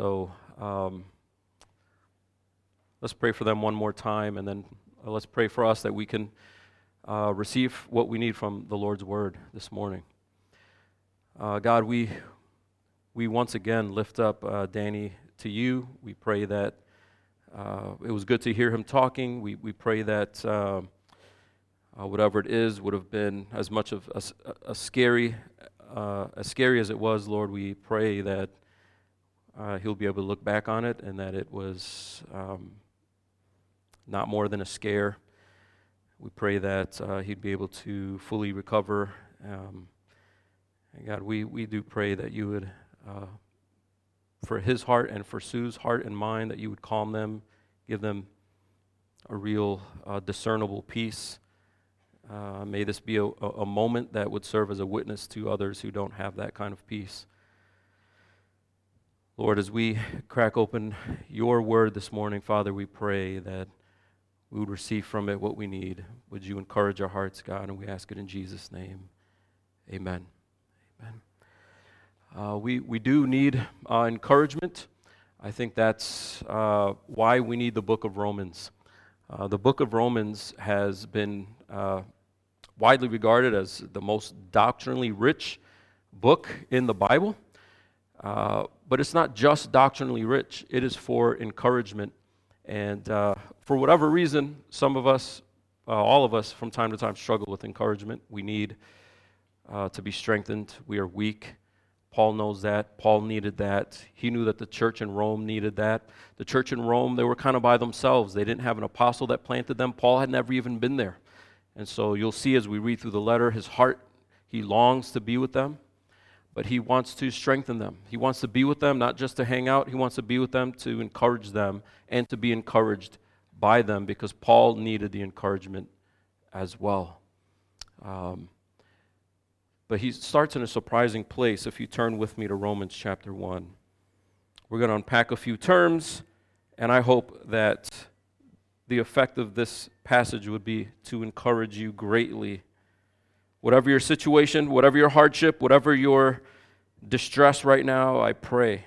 So um, let's pray for them one more time, and then uh, let's pray for us that we can uh, receive what we need from the Lord's word this morning. Uh, God, we, we once again lift up uh, Danny to you. We pray that uh, it was good to hear him talking. We, we pray that uh, whatever it is would have been as much of a, a scary, as scary as it was, Lord. We pray that he'll be able to look back on it and that it was um, not more than a scare. We pray that he'd be able to fully recover. Um, and God, we, we do pray that you would, uh, for his heart and for Sue's heart and mind, that you would calm them, give them a real uh, discernible peace. Uh, may this be a, a moment that would serve as a witness to others who don't have that kind of peace. Lord, as we crack open your word this morning, Father, we pray that we would receive from it what we need. Would you encourage our hearts, God? And we ask it in Jesus' name. Amen. Uh, we, we do need uh, encouragement. I think that's uh, why we need the book of Romans. Uh, the book of Romans has been uh, widely regarded as the most doctrinally rich book in the Bible. Uh, but it's not just doctrinally rich, it is for encouragement. And uh, for whatever reason, some of us, uh, all of us, from time to time struggle with encouragement. We need uh, to be strengthened, we are weak. Paul knows that. Paul needed that. He knew that the church in Rome needed that. The church in Rome, they were kind of by themselves. They didn't have an apostle that planted them. Paul had never even been there. And so you'll see as we read through the letter, his heart, he longs to be with them, but he wants to strengthen them. He wants to be with them, not just to hang out, he wants to be with them to encourage them and to be encouraged by them because Paul needed the encouragement as well. Um, but he starts in a surprising place if you turn with me to Romans chapter 1. We're going to unpack a few terms, and I hope that the effect of this passage would be to encourage you greatly. Whatever your situation, whatever your hardship, whatever your distress right now, I pray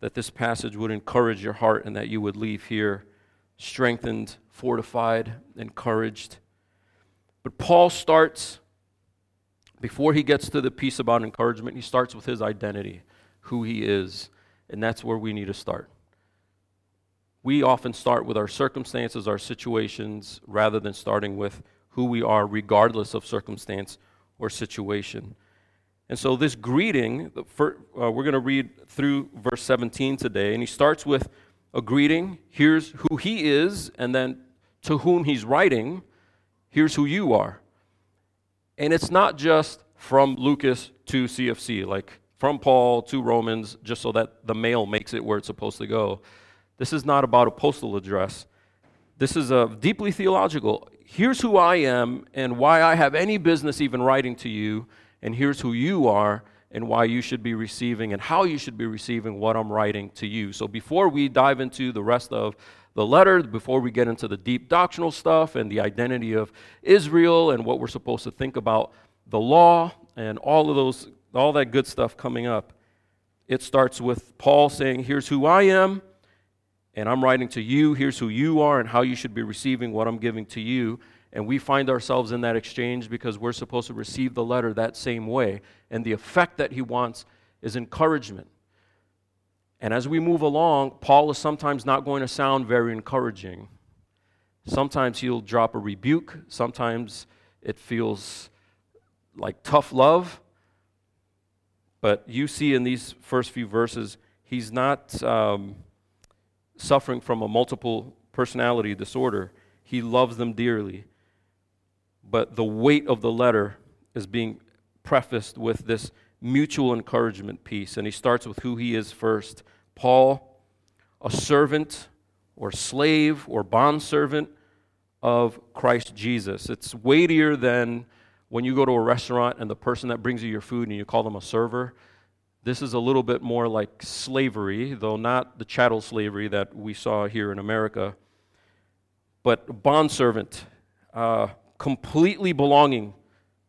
that this passage would encourage your heart and that you would leave here strengthened, fortified, encouraged. But Paul starts before he gets to the piece about encouragement, he starts with his identity, who he is, and that's where we need to start. We often start with our circumstances, our situations, rather than starting with who we are, regardless of circumstance or situation. And so, this greeting, uh, we're going to read through verse 17 today, and he starts with a greeting. Here's who he is, and then to whom he's writing, here's who you are. And it's not just from Lucas to CFC, like from Paul to Romans, just so that the mail makes it where it's supposed to go. This is not about a postal address. This is a deeply theological. Here's who I am and why I have any business even writing to you, and here's who you are and why you should be receiving and how you should be receiving what I'm writing to you. So before we dive into the rest of the letter, before we get into the deep doctrinal stuff and the identity of Israel and what we're supposed to think about the law and all of those, all that good stuff coming up, it starts with Paul saying, Here's who I am, and I'm writing to you. Here's who you are, and how you should be receiving what I'm giving to you. And we find ourselves in that exchange because we're supposed to receive the letter that same way. And the effect that he wants is encouragement. And as we move along, Paul is sometimes not going to sound very encouraging. Sometimes he'll drop a rebuke, sometimes it feels like tough love. But you see in these first few verses, he's not um, suffering from a multiple personality disorder. He loves them dearly. But the weight of the letter is being prefaced with this mutual encouragement piece. And he starts with who he is first. Paul, a servant or slave or bondservant of Christ Jesus. It's weightier than when you go to a restaurant and the person that brings you your food and you call them a server. This is a little bit more like slavery, though not the chattel slavery that we saw here in America, but bondservant, uh, completely belonging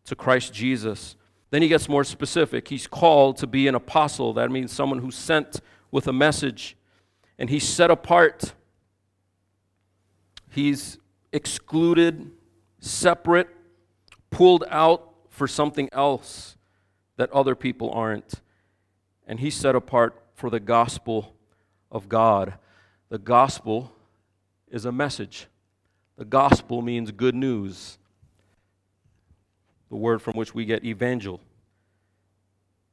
to Christ Jesus. Then he gets more specific. He's called to be an apostle. That means someone who's sent with a message, and he's set apart. He's excluded, separate, pulled out for something else that other people aren't. And he's set apart for the gospel of God. The gospel is a message. The gospel means good news, the word from which we get evangel.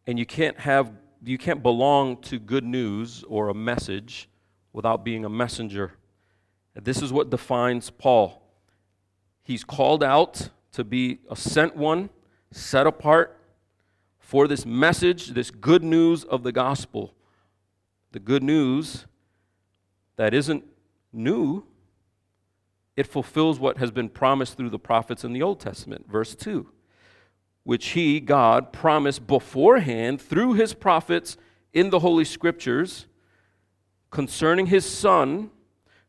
And you can't have you can't belong to good news or a message without being a messenger. This is what defines Paul. He's called out to be a sent one, set apart for this message, this good news of the gospel. The good news that isn't new, it fulfills what has been promised through the prophets in the Old Testament. Verse 2 which he, God, promised beforehand through his prophets in the Holy Scriptures concerning his Son,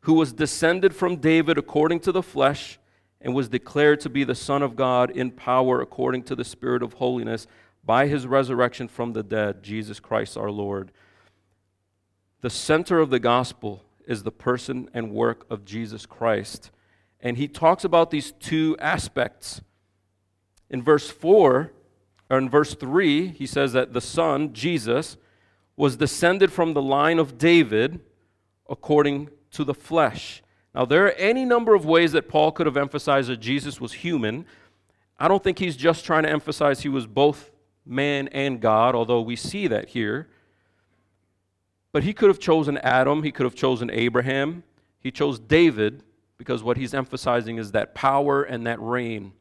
who was descended from David according to the flesh and was declared to be the Son of God in power according to the Spirit of holiness by his resurrection from the dead, Jesus Christ our Lord. The center of the gospel is the person and work of Jesus Christ. And he talks about these two aspects in verse 4, or in verse 3, he says that the Son, Jesus, was descended from the line of David according to the flesh. Now, there are any number of ways that Paul could have emphasized that Jesus was human. I don't think he's just trying to emphasize he was both man and God, although we see that here. But he could have chosen Adam, he could have chosen Abraham, he chose David because what he's emphasizing is that power and that reign.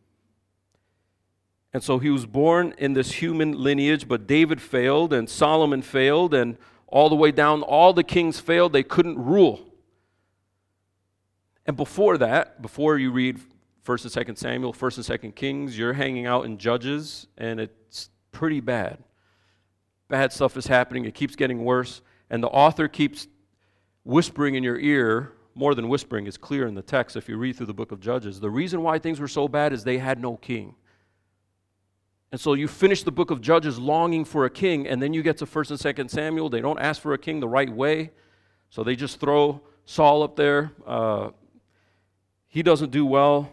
And so he was born in this human lineage, but David failed, and Solomon failed, and all the way down, all the kings failed. They couldn't rule. And before that, before you read 1st and 2nd Samuel, 1st and 2nd Kings, you're hanging out in Judges, and it's pretty bad. Bad stuff is happening. It keeps getting worse. And the author keeps whispering in your ear, more than whispering, it's clear in the text if you read through the book of Judges. The reason why things were so bad is they had no king. And so you finish the book of Judges longing for a king, and then you get to 1st and 2nd Samuel. They don't ask for a king the right way, so they just throw Saul up there. Uh, he doesn't do well.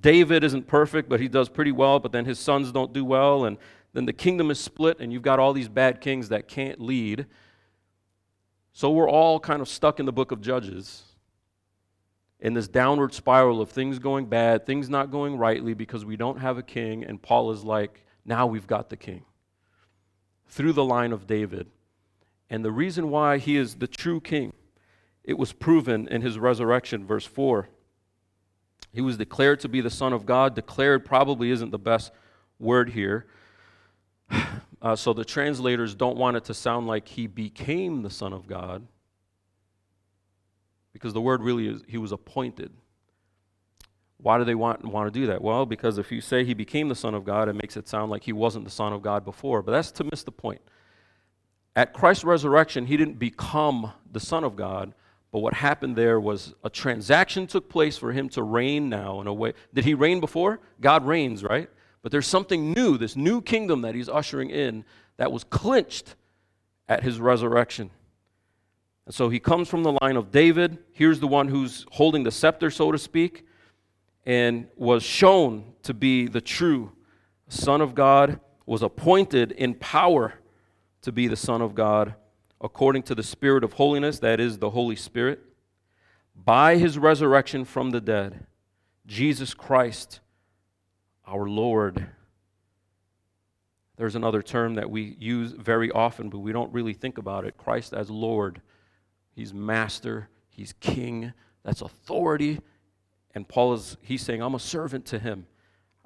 David isn't perfect, but he does pretty well, but then his sons don't do well, and then the kingdom is split, and you've got all these bad kings that can't lead. So we're all kind of stuck in the book of Judges in this downward spiral of things going bad, things not going rightly because we don't have a king, and Paul is like, now we've got the king through the line of David. And the reason why he is the true king, it was proven in his resurrection, verse 4. He was declared to be the Son of God. Declared probably isn't the best word here. Uh, so the translators don't want it to sound like he became the Son of God, because the word really is he was appointed. Why do they want, want to do that? Well, because if you say he became the Son of God, it makes it sound like he wasn't the Son of God before. But that's to miss the point. At Christ's resurrection, he didn't become the Son of God, but what happened there was a transaction took place for him to reign now in a way. Did he reign before? God reigns, right? But there's something new, this new kingdom that he's ushering in that was clinched at his resurrection. And so he comes from the line of David. Here's the one who's holding the scepter, so to speak and was shown to be the true Son of God, was appointed in power to be the Son of God according to the Spirit of holiness, that is, the Holy Spirit, by his resurrection from the dead, Jesus Christ, our Lord. There's another term that we use very often, but we don't really think about it Christ as Lord. He's master, he's king. That's authority, and Paul is he's saying, I'm a servant to him.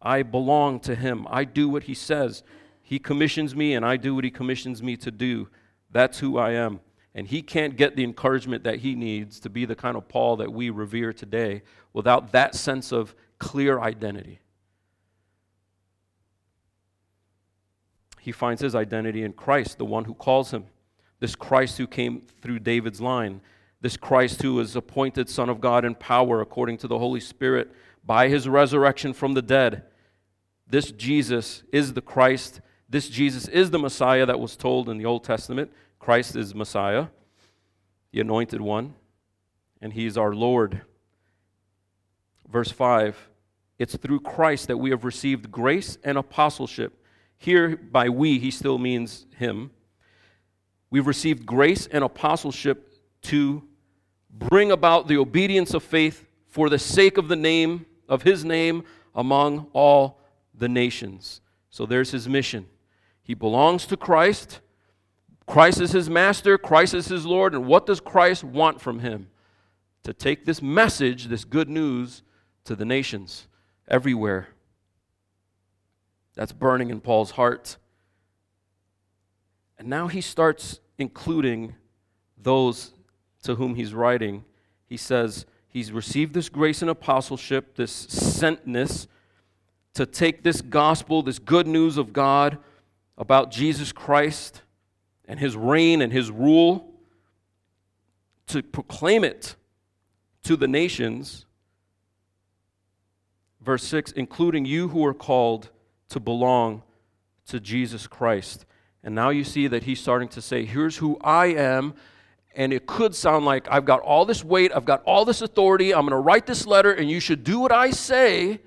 I belong to him. I do what he says. He commissions me and I do what he commissions me to do. That's who I am. And he can't get the encouragement that he needs to be the kind of Paul that we revere today without that sense of clear identity. He finds his identity in Christ, the one who calls him, this Christ who came through David's line this Christ who is appointed Son of God in power according to the Holy Spirit by his resurrection from the dead. This Jesus is the Christ. This Jesus is the Messiah that was told in the Old Testament. Christ is Messiah, the anointed one, and he is our Lord. Verse 5 It's through Christ that we have received grace and apostleship. Here, by we, he still means him. We've received grace and apostleship to bring about the obedience of faith for the sake of the name, of his name, among all the nations. So there's his mission. He belongs to Christ. Christ is his master, Christ is his Lord, and what does Christ want from him? To take this message, this good news, to the nations everywhere. That's burning in Paul's heart. And now he starts including those to whom he's writing. He says he's received this grace and apostleship, this sentness, to take this gospel, this good news of God about Jesus Christ and his reign and his rule, to proclaim it to the nations. Verse 6 including you who are called to belong to Jesus Christ. And now you see that he's starting to say, Here's who I am. And it could sound like I've got all this weight, I've got all this authority, I'm going to write this letter, and you should do what I say.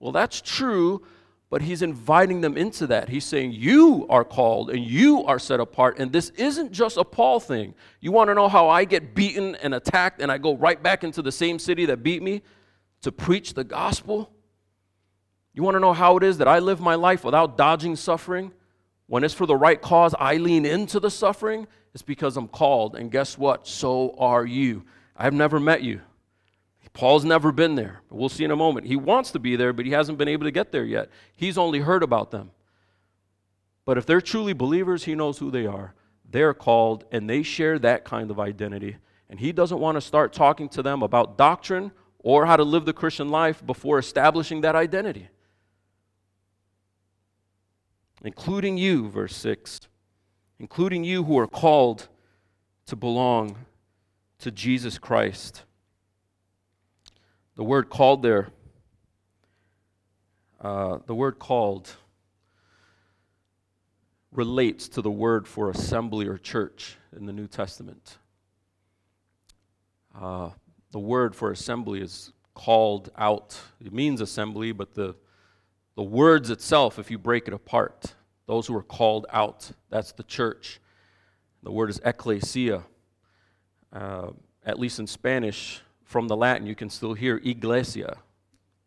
Well, that's true, but he's inviting them into that. He's saying, You are called and you are set apart. And this isn't just a Paul thing. You want to know how I get beaten and attacked and I go right back into the same city that beat me to preach the gospel? You want to know how it is that I live my life without dodging suffering? When it's for the right cause, I lean into the suffering. It's because I'm called. And guess what? So are you. I've never met you. Paul's never been there. We'll see in a moment. He wants to be there, but he hasn't been able to get there yet. He's only heard about them. But if they're truly believers, he knows who they are. They're called, and they share that kind of identity. And he doesn't want to start talking to them about doctrine or how to live the Christian life before establishing that identity including you, verse 6, including you who are called to belong to Jesus Christ. The word called there, uh, the word called relates to the word for assembly or church in the New Testament. Uh, the word for assembly is called out. It means assembly, but the the words itself, if you break it apart, those who are called out, that's the church. The word is ecclesia. Uh, at least in Spanish, from the Latin, you can still hear iglesia.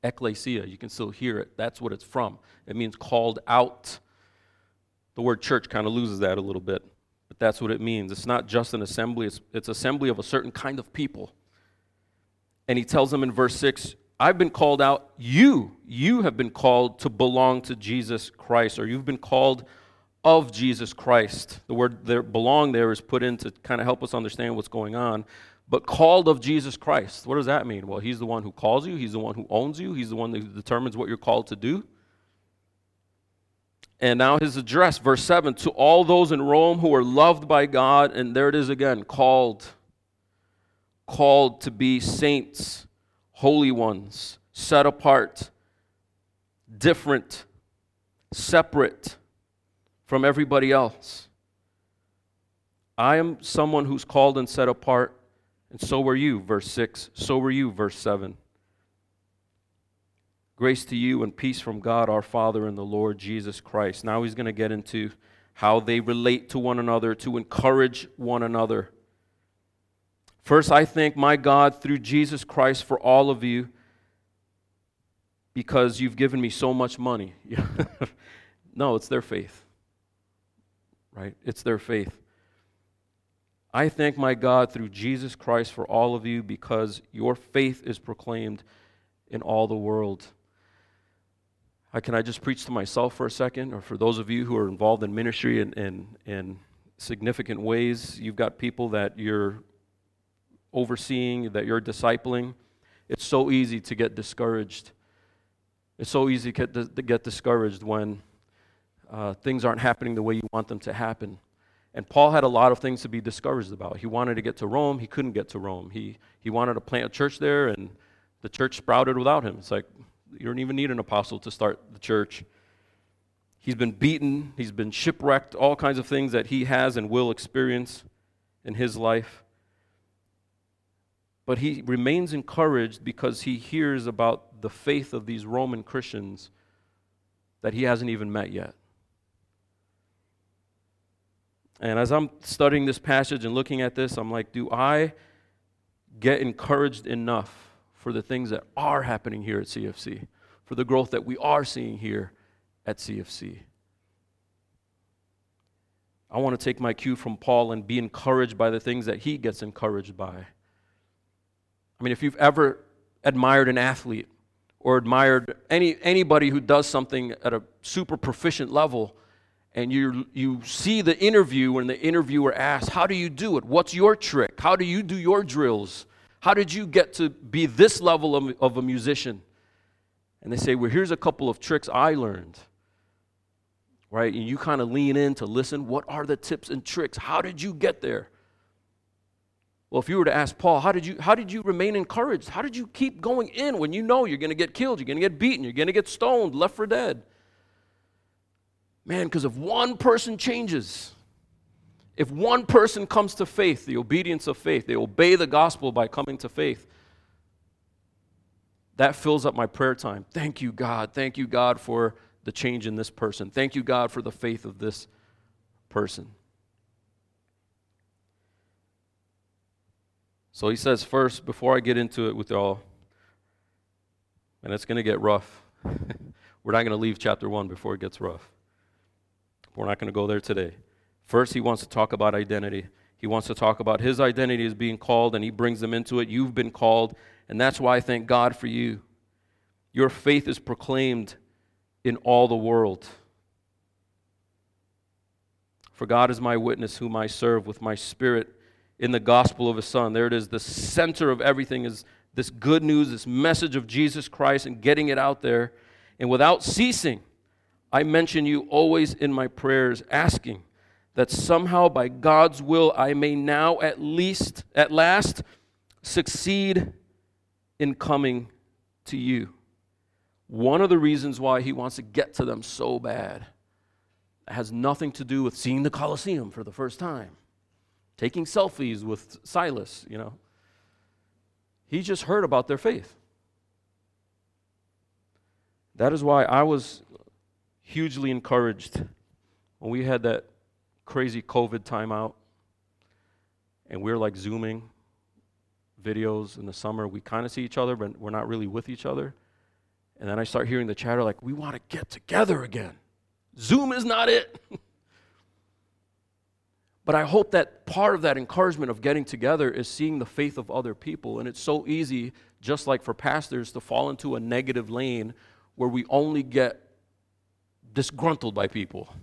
Ecclesia, you can still hear it. That's what it's from. It means called out. The word church kind of loses that a little bit, but that's what it means. It's not just an assembly, it's, it's assembly of a certain kind of people. And he tells them in verse 6 I've been called out. You, you have been called to belong to Jesus Christ, or you've been called of Jesus Christ. The word there, belong there is put in to kind of help us understand what's going on. But called of Jesus Christ. What does that mean? Well, He's the one who calls you, He's the one who owns you, He's the one that determines what you're called to do. And now his address, verse 7 to all those in Rome who are loved by God, and there it is again, called, called to be saints holy ones, set apart, different, separate from everybody else. I am someone who's called and set apart, and so were you, verse 6. So were you, verse 7. Grace to you and peace from God our Father and the Lord Jesus Christ. Now he's going to get into how they relate to one another, to encourage one another. First, I thank my God through Jesus Christ for all of you because you've given me so much money. no, it's their faith. Right? It's their faith. I thank my God through Jesus Christ for all of you because your faith is proclaimed in all the world. I, can I just preach to myself for a second, or for those of you who are involved in ministry in, in, in significant ways? You've got people that you're overseeing, that you're discipling, it's so easy to get discouraged. It's so easy to get, discouraged when uh, things aren't happening the way you want them to happen. And Paul had a lot of things to be discouraged about. He wanted to get to Rome, he couldn't get to Rome. He, he wanted to plant a church there, and the church sprouted without him. It's like, you don't even need an apostle to start the church. He's been beaten, he's been shipwrecked, all kinds of things that he has and will experience in his life. But he remains encouraged because he hears about the faith of these Roman Christians that he hasn't even met yet. And as I'm studying this passage and looking at this, I'm like, do I get encouraged enough for the things that are happening here at CFC, for the growth that we are seeing here at CFC. I want to take my cue from Paul and be encouraged by the things that he gets encouraged by. I mean, if you've ever admired an athlete or admired any, anybody who does something at a super proficient level, and you, you see the interview when the interviewer asks, How do you do it? What's your trick? How do you do your drills? How did you get to be this level of, of a musician? And they say, Well, here's a couple of tricks I learned. Right? And you kind of lean in to listen. What are the tips and tricks? How did you get there? Well, if you were to ask Paul, how did you, how did you remain encouraged? How did you keep going in when you know you're going to get killed, you're going to get beaten, you're going to get stoned, left for dead? Man, because if one person changes, if one person comes to faith, the obedience of faith, they obey the gospel by coming to faith, that fills up my prayer time. Thank you, God. Thank you, God, for the change in this person. Thank you, God, for the faith of this person. So he says, first, before I get into it with y'all, and it's going to get rough. We're not going to leave chapter 1 before it gets rough. We're not going to go there today. First, he wants to talk about identity. He wants to talk about his identity as being called, and he brings them into it. You've been called, and that's why I thank God for you. Your faith is proclaimed in all the world. For God is my witness, whom I serve with my spirit in the gospel of his Son. There it is. The center of everything is this good news, this message of Jesus Christ, and getting it out there. And without ceasing, I mention you always in my prayers, asking that somehow by God's will I may now at least, at last, succeed in coming to you. One of the reasons why he wants to get to them so bad has nothing to do with seeing the Colosseum for the first time, taking selfies with Silas, you know. He just heard about their faith. That is why I was hugely encouraged when we had that crazy COVID timeout and we are like Zooming videos in the summer. We kind of see each other, but we're not really with each other. And then I start hearing the chatter like, we want to get together again. Zoom is not it. but I hope that part of that encouragement of getting together is seeing the faith of other people. And it's so easy, just like for pastors, to fall into a negative lane where we only get disgruntled by people.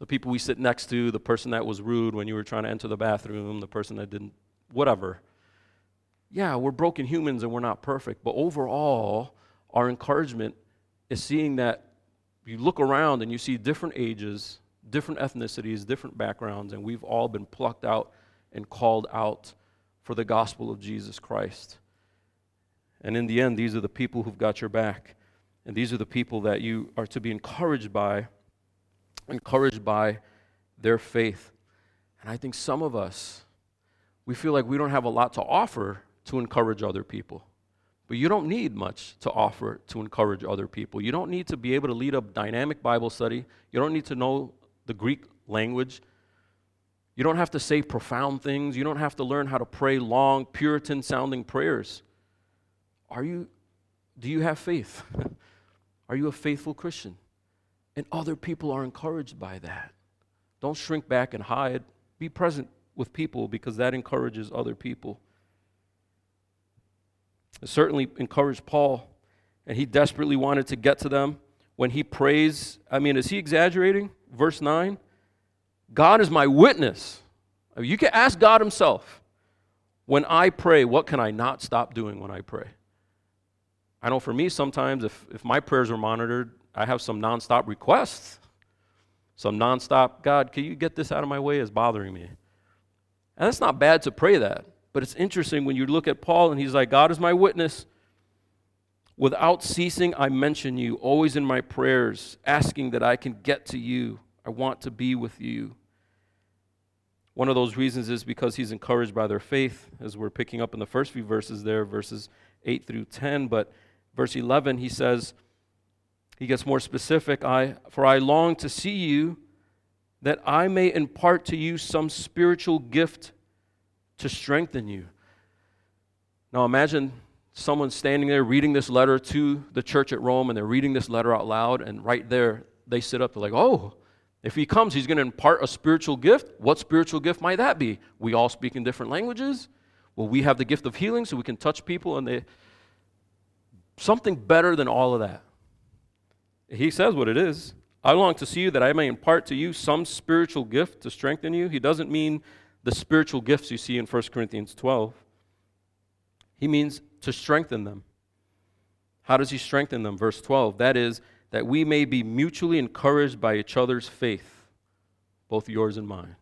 The people we sit next to, the person that was rude when you were trying to enter the bathroom, the person that didn't, whatever. Yeah, we're broken humans and we're not perfect, but overall, our encouragement is seeing that you look around and you see different ages, different ethnicities, different backgrounds, and we've all been plucked out and called out for the gospel of Jesus Christ. And in the end, these are the people who've got your back. And these are the people that you are to be encouraged by, encouraged by their faith. And I think some of us, we feel like we don't have a lot to offer to encourage other people. But you don't need much to offer to encourage other people. You don't need to be able to lead a dynamic Bible study. You don't need to know the Greek language. You don't have to say profound things. You don't have to learn how to pray long, Puritan sounding prayers. Are you, do you have faith? Are you a faithful Christian? And other people are encouraged by that. Don't shrink back and hide. Be present with people because that encourages other people. It certainly encouraged Paul, and he desperately wanted to get to them. When he prays, I mean, is he exaggerating? Verse 9 God is my witness. You can ask God Himself. When I pray, what can I not stop doing when I pray? I know for me, sometimes if, if my prayers are monitored, I have some nonstop requests. Some nonstop, God, can you get this out of my way? is bothering me. And that's not bad to pray that. But it's interesting when you look at Paul and he's like, God is my witness. Without ceasing, I mention you, always in my prayers, asking that I can get to you. I want to be with you. One of those reasons is because he's encouraged by their faith, as we're picking up in the first few verses there, verses 8 through 10. But verse 11, he says, he gets more specific I, For I long to see you, that I may impart to you some spiritual gift to strengthen you. Now imagine someone standing there reading this letter to the church at Rome, and they're reading this letter out loud, and right there they sit up, they're like, oh, if he comes, he's going to impart a spiritual gift. What spiritual gift might that be? We all speak in different languages. Well, we have the gift of healing so we can touch people, and they. Something better than all of that. He says what it is. I long to see you that I may impart to you some spiritual gift to strengthen you. He doesn't mean the spiritual gifts you see in 1 Corinthians 12. He means to strengthen them. How does he strengthen them? Verse 12 that is, that we may be mutually encouraged by each other's faith, both yours and mine.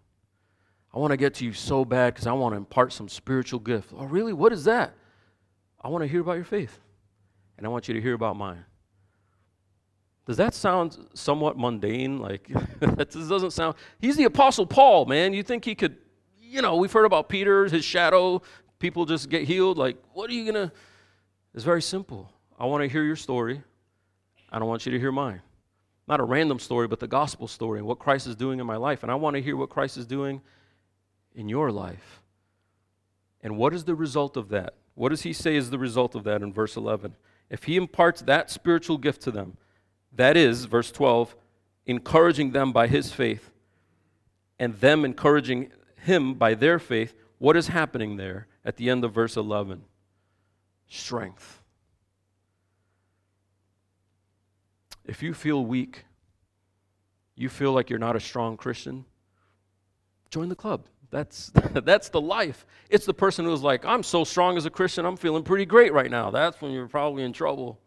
I want to get to you so bad because I want to impart some spiritual gift. Oh, really? What is that? I want to hear about your faith, and I want you to hear about mine. Does that sound somewhat mundane? Like, that doesn't sound. He's the Apostle Paul, man. You think he could, you know, we've heard about Peter, his shadow, people just get healed. Like, what are you going to. It's very simple. I want to hear your story. I don't want you to hear mine. Not a random story, but the gospel story and what Christ is doing in my life. And I want to hear what Christ is doing in your life. And what is the result of that? What does he say is the result of that in verse 11? If he imparts that spiritual gift to them, that is, verse 12, encouraging them by his faith, and them encouraging him by their faith, what is happening there at the end of verse 11? Strength. If you feel weak, you feel like you're not a strong Christian, join the club. That's, that's the life. It's the person who's like, I'm so strong as a Christian, I'm feeling pretty great right now. That's when you're probably in trouble.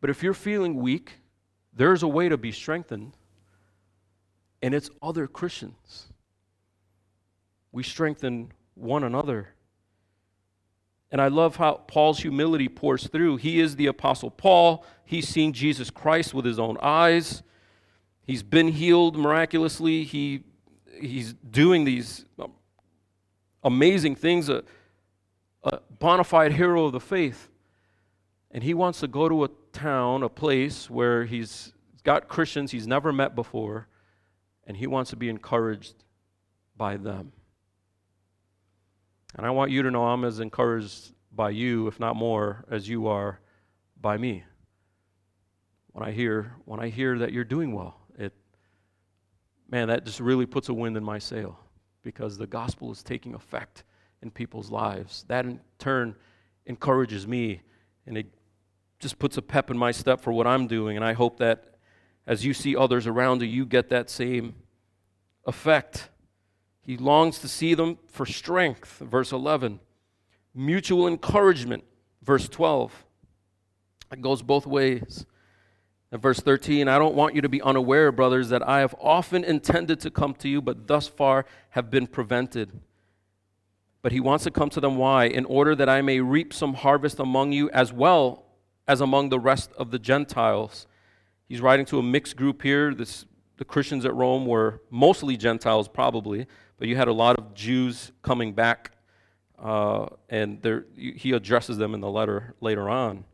But if you're feeling weak, there's a way to be strengthened, and it's other Christians. We strengthen one another. And I love how Paul's humility pours through. He is the Apostle Paul. He's seen Jesus Christ with his own eyes. He's been healed miraculously. He, he's doing these um, amazing things, a, a bona fide hero of the faith. And he wants to go to a town, a place where he's got Christians he's never met before, and he wants to be encouraged by them. And I want you to know I'm as encouraged by you, if not more, as you are by me. When I hear when I hear that you're doing well, it man, that just really puts a wind in my sail because the gospel is taking effect in people's lives. That in turn encourages me and it just puts a pep in my step for what I'm doing. And I hope that as you see others around you, you get that same effect. He longs to see them for strength, verse 11. Mutual encouragement, verse 12. It goes both ways. And verse 13, I don't want you to be unaware, brothers, that I have often intended to come to you, but thus far have been prevented. But he wants to come to them. Why? In order that I may reap some harvest among you as well as among the rest of the Gentiles. He's writing to a mixed group here. This, the Christians at Rome were mostly Gentiles, probably, but you had a lot of Jews coming back, uh, and he addresses them in the letter later on.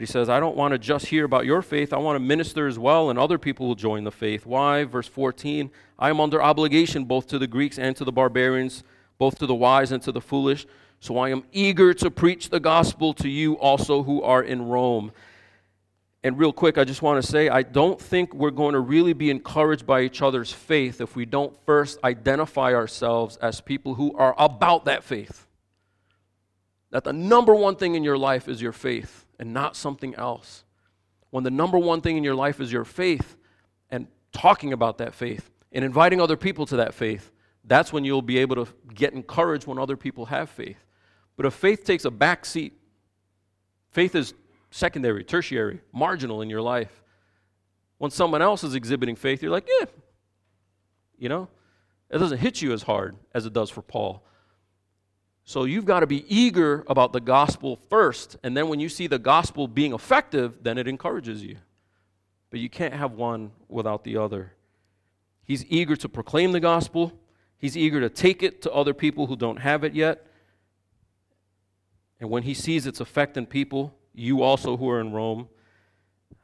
But he says, I don't want to just hear about your faith. I want to minister as well, and other people will join the faith. Why? Verse 14 I am under obligation both to the Greeks and to the barbarians, both to the wise and to the foolish. So I am eager to preach the gospel to you also who are in Rome. And real quick, I just want to say I don't think we're going to really be encouraged by each other's faith if we don't first identify ourselves as people who are about that faith. That the number one thing in your life is your faith and not something else. When the number one thing in your life is your faith and talking about that faith and inviting other people to that faith, that's when you'll be able to get encouraged when other people have faith. But if faith takes a back seat, faith is secondary, tertiary, marginal in your life. When someone else is exhibiting faith, you're like, yeah, you know, it doesn't hit you as hard as it does for Paul. So you've got to be eager about the gospel first. And then when you see the gospel being effective, then it encourages you. But you can't have one without the other. He's eager to proclaim the gospel, he's eager to take it to other people who don't have it yet. And when he sees its effect in people, you also who are in Rome,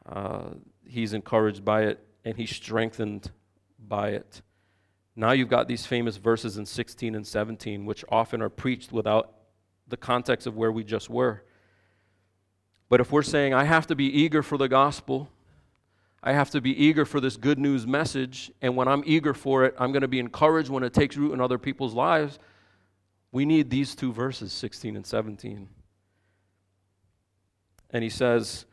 uh, he's encouraged by it and he's strengthened by it. Now you've got these famous verses in 16 and 17, which often are preached without the context of where we just were. But if we're saying, I have to be eager for the gospel, I have to be eager for this good news message, and when I'm eager for it, I'm going to be encouraged when it takes root in other people's lives, we need these two verses, 16 and 17. And he says,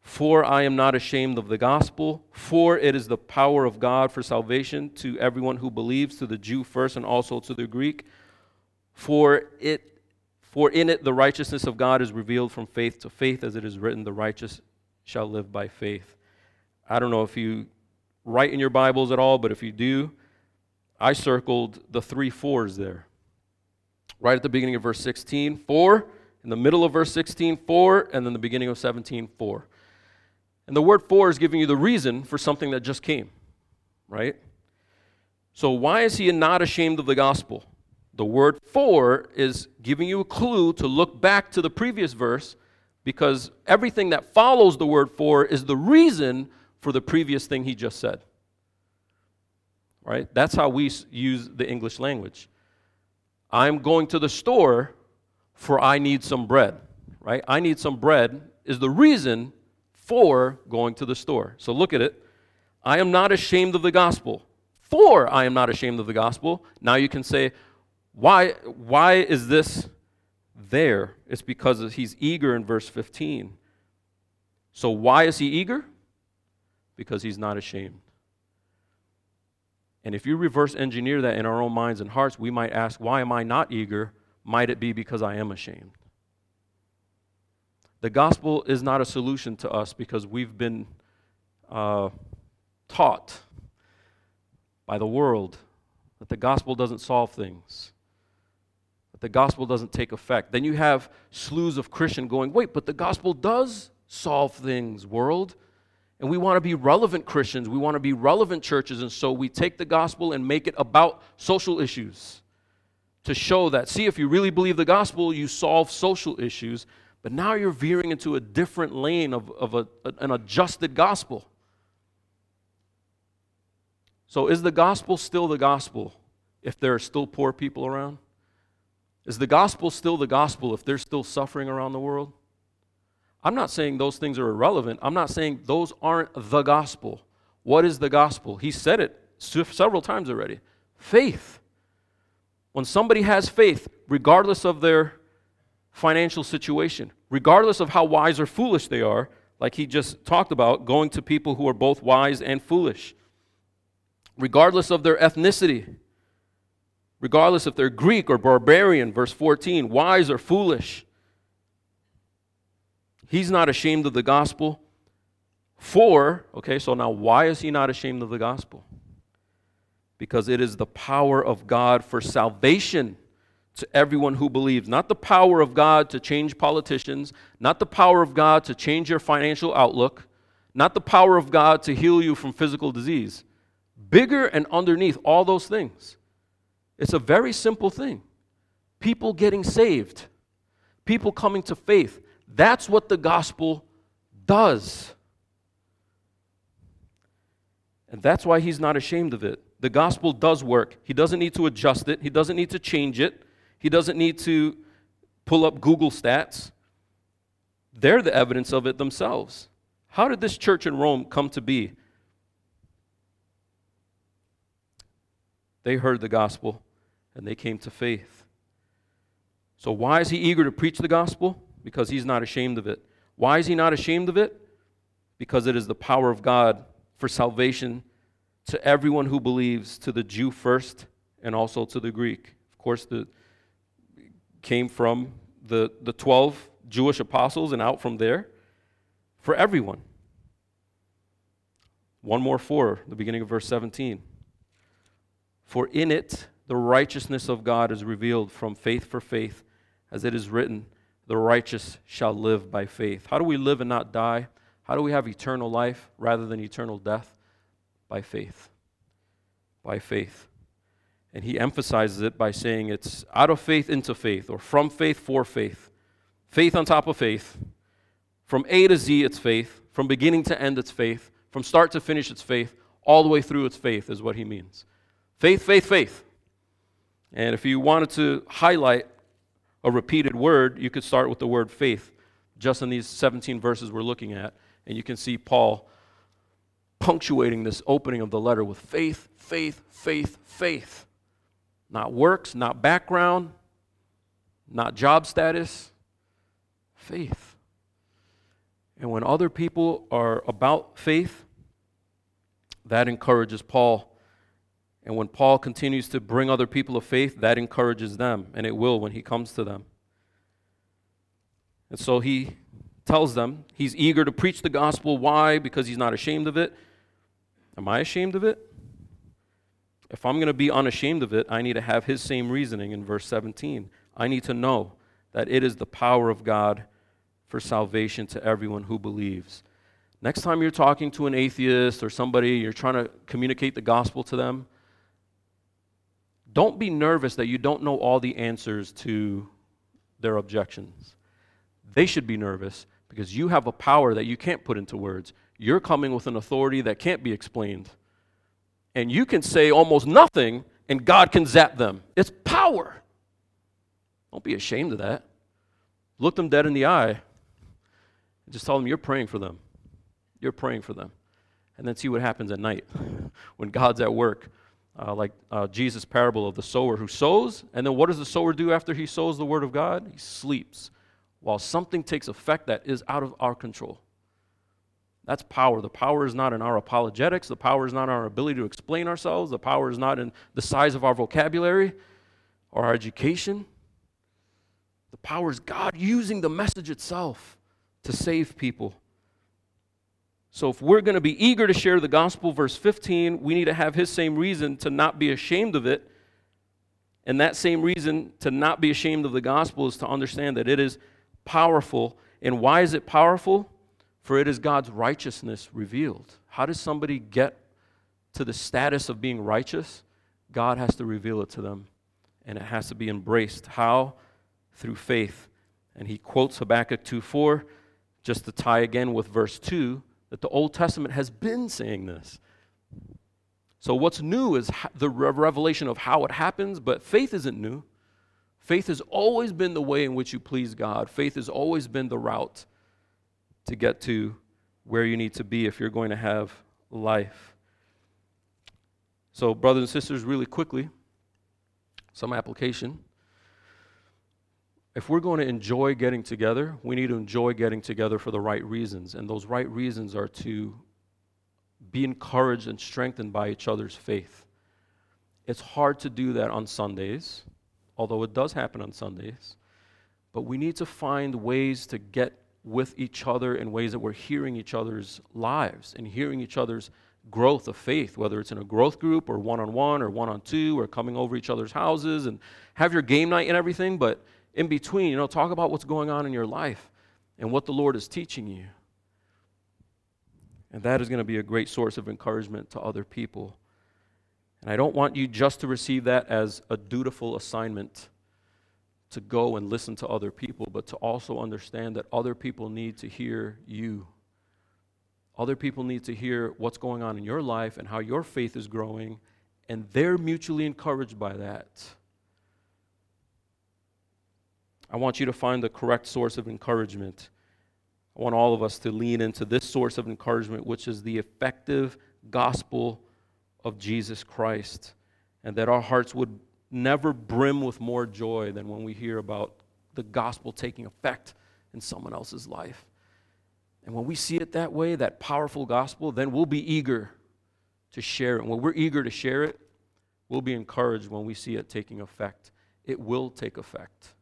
For I am not ashamed of the gospel, for it is the power of God for salvation to everyone who believes, to the Jew first and also to the Greek. For it for in it the righteousness of God is revealed from faith to faith, as it is written, the righteous shall live by faith. I don't know if you write in your Bibles at all, but if you do, I circled the three fours there. Right at the beginning of verse 16, for, in the middle of verse 16, for, and then the beginning of 17, for. And the word for is giving you the reason for something that just came, right? So, why is he not ashamed of the gospel? The word for is giving you a clue to look back to the previous verse because everything that follows the word for is the reason for the previous thing he just said. Right? That's how we use the English language. I'm going to the store for I need some bread. Right? I need some bread is the reason for going to the store. So look at it. I am not ashamed of the gospel. For I am not ashamed of the gospel. Now you can say, why, why is this there? It's because he's eager in verse 15. So why is he eager? because he's not ashamed. And if you reverse engineer that in our own minds and hearts, we might ask, why am I not eager? Might it be because I am ashamed? The gospel is not a solution to us because we've been uh, taught by the world that the gospel doesn't solve things, that the gospel doesn't take effect. Then you have slews of Christian going, wait, but the gospel does solve things, world. And we want to be relevant Christians. We want to be relevant churches. And so we take the gospel and make it about social issues to show that, see, if you really believe the gospel, you solve social issues. But now you're veering into a different lane of, of a, an adjusted gospel. So is the gospel still the gospel if there are still poor people around? Is the gospel still the gospel if there's still suffering around the world? I'm not saying those things are irrelevant. I'm not saying those aren't the gospel. What is the gospel? He said it several times already faith. When somebody has faith, regardless of their financial situation, regardless of how wise or foolish they are, like he just talked about, going to people who are both wise and foolish, regardless of their ethnicity, regardless if they're Greek or barbarian, verse 14, wise or foolish, He's not ashamed of the gospel. For, okay, so now why is he not ashamed of the gospel? Because it is the power of God for salvation to everyone who believes. Not the power of God to change politicians, not the power of God to change your financial outlook, not the power of God to heal you from physical disease. Bigger and underneath all those things. It's a very simple thing. People getting saved, people coming to faith. That's what the gospel does. And that's why he's not ashamed of it. The gospel does work. He doesn't need to adjust it, he doesn't need to change it, he doesn't need to pull up Google stats. They're the evidence of it themselves. How did this church in Rome come to be? They heard the gospel and they came to faith. So, why is he eager to preach the gospel? because he's not ashamed of it. Why is he not ashamed of it? Because it is the power of God for salvation to everyone who believes, to the Jew first and also to the Greek. Of course, the came from the, the 12 Jewish apostles and out from there for everyone. One more for the beginning of verse 17. For in it the righteousness of God is revealed from faith for faith, as it is written, the righteous shall live by faith. How do we live and not die? How do we have eternal life rather than eternal death? By faith. By faith. And he emphasizes it by saying it's out of faith into faith, or from faith for faith. Faith on top of faith. From A to Z, it's faith. From beginning to end, it's faith. From start to finish, it's faith. All the way through, it's faith, is what he means. Faith, faith, faith. And if you wanted to highlight a repeated word, you could start with the word faith, just in these 17 verses we're looking at. And you can see Paul punctuating this opening of the letter with faith, faith, faith, faith. Not works, not background, not job status, faith. And when other people are about faith, that encourages Paul. And when Paul continues to bring other people of faith, that encourages them, and it will when he comes to them. And so he tells them he's eager to preach the gospel. Why? Because he's not ashamed of it. Am I ashamed of it? If I'm going to be unashamed of it, I need to have his same reasoning in verse 17. I need to know that it is the power of God for salvation to everyone who believes. Next time you're talking to an atheist or somebody, you're trying to communicate the gospel to them, don't be nervous that you don't know all the answers to their objections. They should be nervous because you have a power that you can't put into words. You're coming with an authority that can't be explained and you can say almost nothing and God can zap them. It's power. Don't be ashamed of that. Look them dead in the eye and just tell them you're praying for them. You're praying for them. And then see what happens at night when God's at work. Uh, like uh, Jesus' parable of the sower who sows, and then what does the sower do after he sows the word of God? He sleeps while something takes effect that is out of our control. That's power. The power is not in our apologetics. The power is not in our ability to explain ourselves. The power is not in the size of our vocabulary or our education. The power is God using the message itself to save people. So, if we're going to be eager to share the gospel, verse 15, we need to have his same reason to not be ashamed of it. And that same reason to not be ashamed of the gospel is to understand that it is powerful. And why is it powerful? For it is God's righteousness revealed. How does somebody get to the status of being righteous? God has to reveal it to them, and it has to be embraced. How? Through faith. And he quotes Habakkuk 2 4, just to tie again with verse 2, that the Old Testament has been saying this. So, what's new is the revelation of how it happens, but faith isn't new. Faith has always been the way in which you please God, faith has always been the route to get to where you need to be if you're going to have life. So, brothers and sisters, really quickly, some application. If we're going to enjoy getting together, we need to enjoy getting together for the right reasons. And those right reasons are to be encouraged and strengthened by each other's faith. It's hard to do that on Sundays, although it does happen on Sundays. But we need to find ways to get with each other in ways that we're hearing each other's lives and hearing each other's growth of faith, whether it's in a growth group or one on one or one on two or coming over each other's houses and have your game night and everything. But in between, you know, talk about what's going on in your life and what the Lord is teaching you. And that is going to be a great source of encouragement to other people. And I don't want you just to receive that as a dutiful assignment to go and listen to other people, but to also understand that other people need to hear you. Other people need to hear what's going on in your life and how your faith is growing, and they're mutually encouraged by that. I want you to find the correct source of encouragement. I want all of us to lean into this source of encouragement, which is the effective gospel of Jesus Christ, and that our hearts would never brim with more joy than when we hear about the gospel taking effect in someone else's life. And when we see it that way, that powerful gospel, then we'll be eager to share it. And when we're eager to share it, we'll be encouraged when we see it taking effect. It will take effect.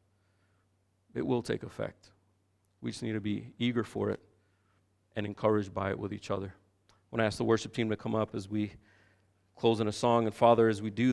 It will take effect. We just need to be eager for it and encouraged by it with each other. I want to ask the worship team to come up as we close in a song. And Father, as we do